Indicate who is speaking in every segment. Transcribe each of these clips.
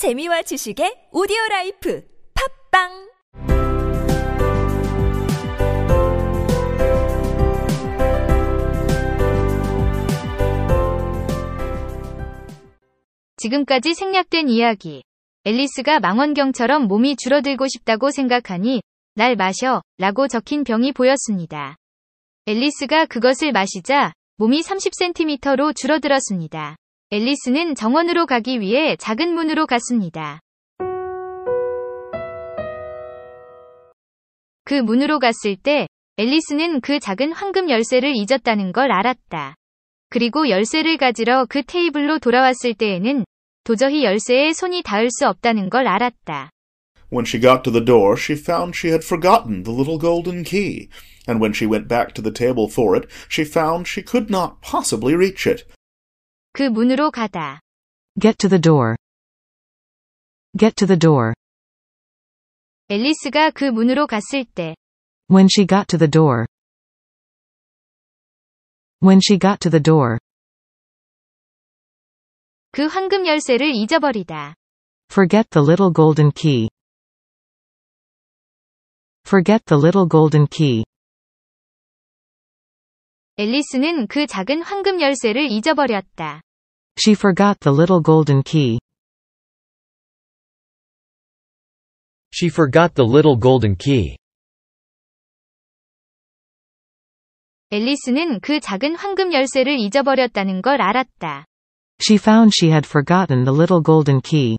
Speaker 1: 재미와 지식의 오디오 라이프 팝빵
Speaker 2: 지금까지 생략된 이야기. 앨리스가 망원경처럼 몸이 줄어들고 싶다고 생각하니 날 마셔 라고 적힌 병이 보였습니다. 앨리스가 그것을 마시자 몸이 30cm로 줄어들었습니다. 앨리스는 정원으로 가기 위해 작은 문으로 갔습니다. 그 문으로 갔을 때 앨리스는 그 작은 황금 열쇠를 잊었다는 걸 알았다. 그리고 열쇠를 가지러 그 테이블로 돌아왔을 때에는 도저히 열쇠에 손이 닿을 수 없다는 걸 알았다.
Speaker 3: When she got to the door, she found she had forgotten the little golden key, and when she went back to the table for it, she found she could not possibly reach it.
Speaker 2: 그 문으로 가다.
Speaker 4: Get to the door. Get to the door.
Speaker 2: 앨리스가 그 문으로 갔을 때
Speaker 4: When she got to the door. When she got to the door.
Speaker 2: 그 황금 열쇠를 잊어버리다.
Speaker 4: Forget the little golden key. Forget the little golden key.
Speaker 2: 앨리스는 그 작은 황금 열쇠를 잊어버렸다.
Speaker 4: She forgot the little golden key.
Speaker 5: She forgot the little golden key.
Speaker 2: 앨리스는 그 작은 황금 열쇠를 잊어버렸다는 걸 알았다.
Speaker 4: She found she had forgotten the little golden key.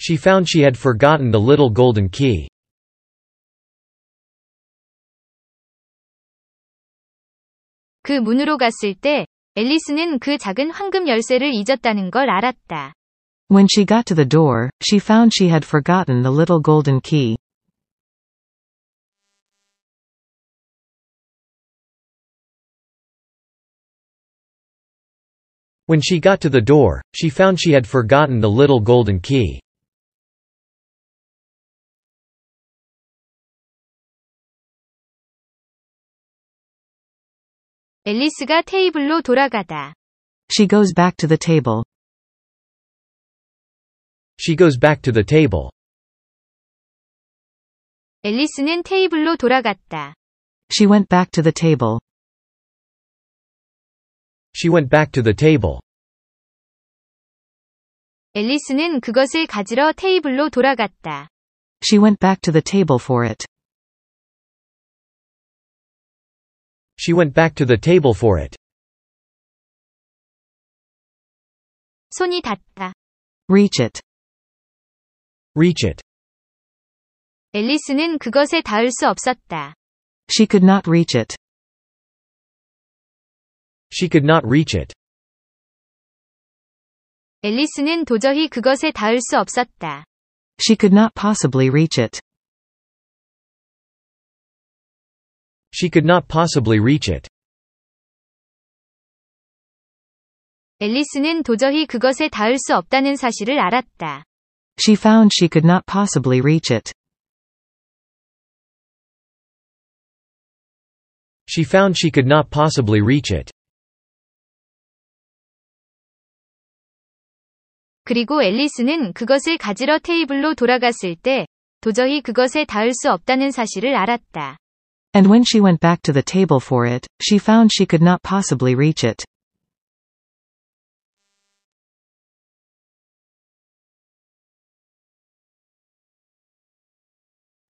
Speaker 5: She found she had forgotten the little golden key.
Speaker 2: 그 문으로 갔을 때 앨리스는 그 작은 황금 열쇠를 잊었다는 걸 알았다.
Speaker 4: When she got to the door, she found she had forgotten the little golden key.
Speaker 5: When she got to the door, she found she had forgotten the little golden key.
Speaker 2: 앨리스가 테이블로 돌아가다.
Speaker 4: She goes back to the table.
Speaker 5: She goes back to the table.
Speaker 2: 앨리스는 테이블로 돌아갔다.
Speaker 4: She went back to the table.
Speaker 5: She went back to the table.
Speaker 2: 앨리스는 그것을 가지러 테이블로 돌아갔다.
Speaker 4: She went back to the table for it.
Speaker 5: She went back to the table for it.
Speaker 2: 손이 닿다.
Speaker 4: Reach it.
Speaker 5: Reach it.
Speaker 2: 앨리스는 그것에 닿을 수 없었다.
Speaker 4: She could not reach it.
Speaker 5: She could not reach it.
Speaker 2: 앨리스는 도저히 그것에 닿을 수 없었다.
Speaker 4: She could not possibly reach it.
Speaker 5: She could not possibly reach it.
Speaker 2: 앨리스는 도저히 그것에 닿을 수 없다는 사실을 알았다.
Speaker 4: She found she could not possibly reach it.
Speaker 5: She found she could not possibly reach it.
Speaker 2: 그리고 앨리스는 그것을 가지러 테이블로 돌아갔을 때 도저히 그것에 닿을 수 없다는 사실을 알았다.
Speaker 4: And when she went back to the table for it, she found she could not possibly reach it.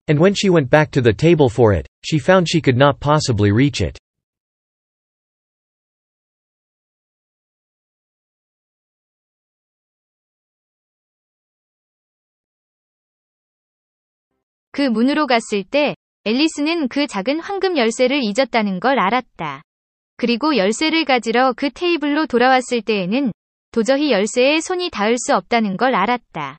Speaker 5: And when she went back to the table for it, she found she could not possibly reach it.
Speaker 2: 그 문으로 갔을 때 앨리스는 그 작은 황금 열쇠를 잊었다는 걸 알았다. 그리고 열쇠를 가지러 그 테이블로 돌아왔을 때에는 도저히 열쇠에 손이 닿을 수 없다는 걸 알았다.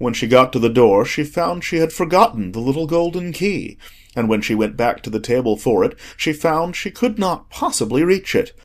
Speaker 3: When she got to the door, she found she had forgotten the little golden key, and when she went back to the table for it, she found she could not possibly reach it.